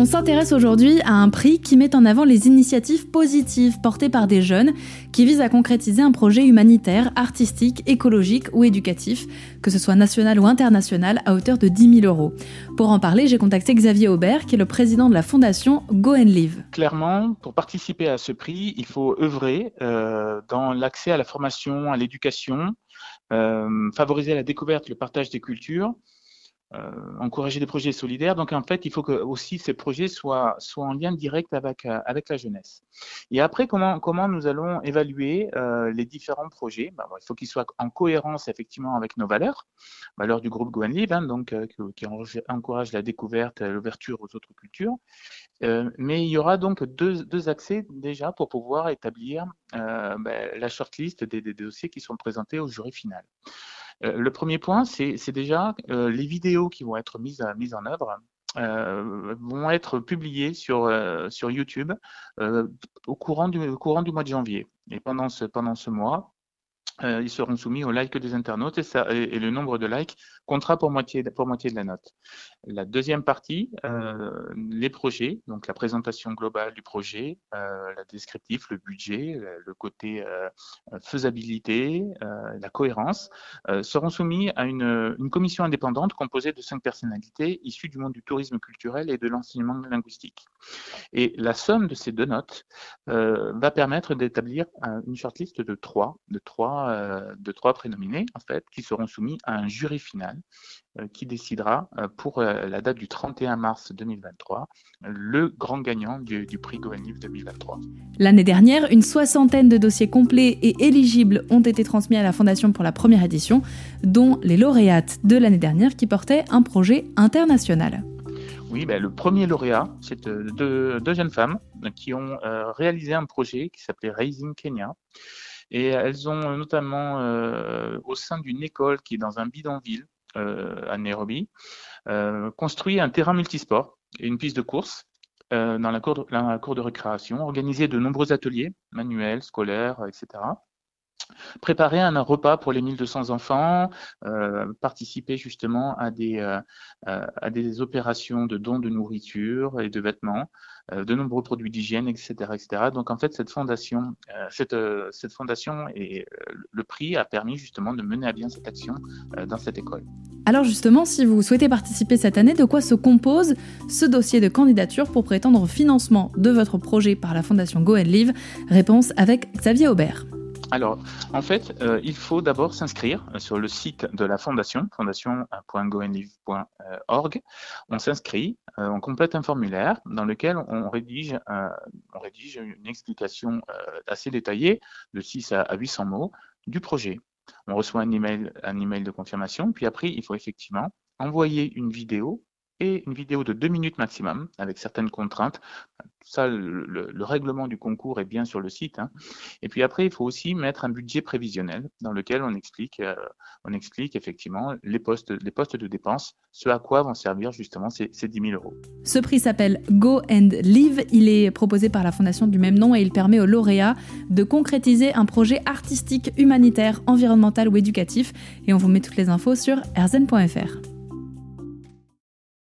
On s'intéresse aujourd'hui à un prix qui met en avant les initiatives positives portées par des jeunes qui visent à concrétiser un projet humanitaire, artistique, écologique ou éducatif, que ce soit national ou international, à hauteur de 10 000 euros. Pour en parler, j'ai contacté Xavier Aubert, qui est le président de la fondation Go and Live. Clairement, pour participer à ce prix, il faut œuvrer euh, dans l'accès à la formation, à l'éducation, euh, favoriser la découverte, le partage des cultures, encourager des projets solidaires. Donc en fait, il faut que aussi ces projets soient, en lien direct avec, euh, avec la jeunesse. Et après, comment, comment nous allons évaluer euh, les différents projets? Bah, Il faut qu'ils soient en cohérence effectivement avec nos valeurs, valeurs du groupe Go Live, hein, donc qui encourage la découverte, l'ouverture aux autres cultures. mais il y aura donc deux, deux accès déjà pour pouvoir établir bah, la shortlist des, des dossiers qui sont présentés au jury final. Euh, le premier point, c'est déjà euh, les vidéos qui vont être mises, mises en œuvre. Euh, vont être publiées sur, YouTube au, courant du, mois de janvier. Et pendant ce mois, euh, ils seront soumis au like des internautes et, le nombre de likes comptera pour moitié, de la note. La deuxième partie, euh, les projets, donc la présentation globale du projet, euh, la descriptif, le budget, le, côté euh, faisabilité, la cohérence, seront soumis à une, commission indépendante composée de cinq personnalités issues du monde du tourisme culturel et de l'enseignement linguistique. Et la somme de ces deux notes va permettre d'établir une shortlist de trois, euh, de trois prénominés, en fait, qui seront soumis à un jury final euh, qui décidera euh, pour la date du 31 mars 2023 le grand gagnant du, prix Goenif 2023. L'année dernière, une soixantaine de dossiers complets et éligibles ont été transmis à la Fondation pour la première édition, dont les lauréates de l'année dernière qui portaient un projet international. Oui, ben, le premier lauréat, c'est deux, jeunes femmes qui ont réalisé un projet qui s'appelait Raising Kenya. Et elles ont notamment, euh, au sein d'une école qui est dans un bidonville euh, à Nairobi, euh, construit un terrain multisport et une piste de course dans la cour de récréation, organisé de nombreux ateliers manuels, scolaires, etc préparer un repas pour les 1200 enfants, euh, participer justement à des, euh, à des opérations de dons de nourriture et de vêtements, euh, de nombreux produits d'hygiène, etc., etc. Donc en fait, cette fondation, cette fondation et le prix a permis justement de mener à bien cette action dans cette école. Alors justement, si vous souhaitez participer cette année, de quoi se compose ce dossier de candidature pour prétendre au financement de votre projet par la fondation Go and Live? Réponse avec Xavier Aubert. Alors, en fait, euh, il faut d'abord s'inscrire sur le site de la fondation, fondation.goenlive.org. On s'inscrit, euh, on complète un formulaire dans lequel on rédige, une explication euh, assez détaillée de 6 à 800 mots du projet. On reçoit un email, un email de confirmation, puis après, il faut effectivement envoyer une vidéo et une vidéo de deux minutes maximum avec certaines contraintes. Ça, le, règlement du concours est bien sur le site. Hein. Et puis après, il faut aussi mettre un budget prévisionnel dans lequel on explique, euh, on explique effectivement les postes, les postes de dépenses, ce à quoi vont servir justement ces, ces 10 000 euros. Ce prix s'appelle Go and Live. Il est proposé par la fondation du même nom et il permet aux lauréats de concrétiser un projet artistique, humanitaire, environnemental ou éducatif. Et on vous met toutes les infos sur erzen.fr.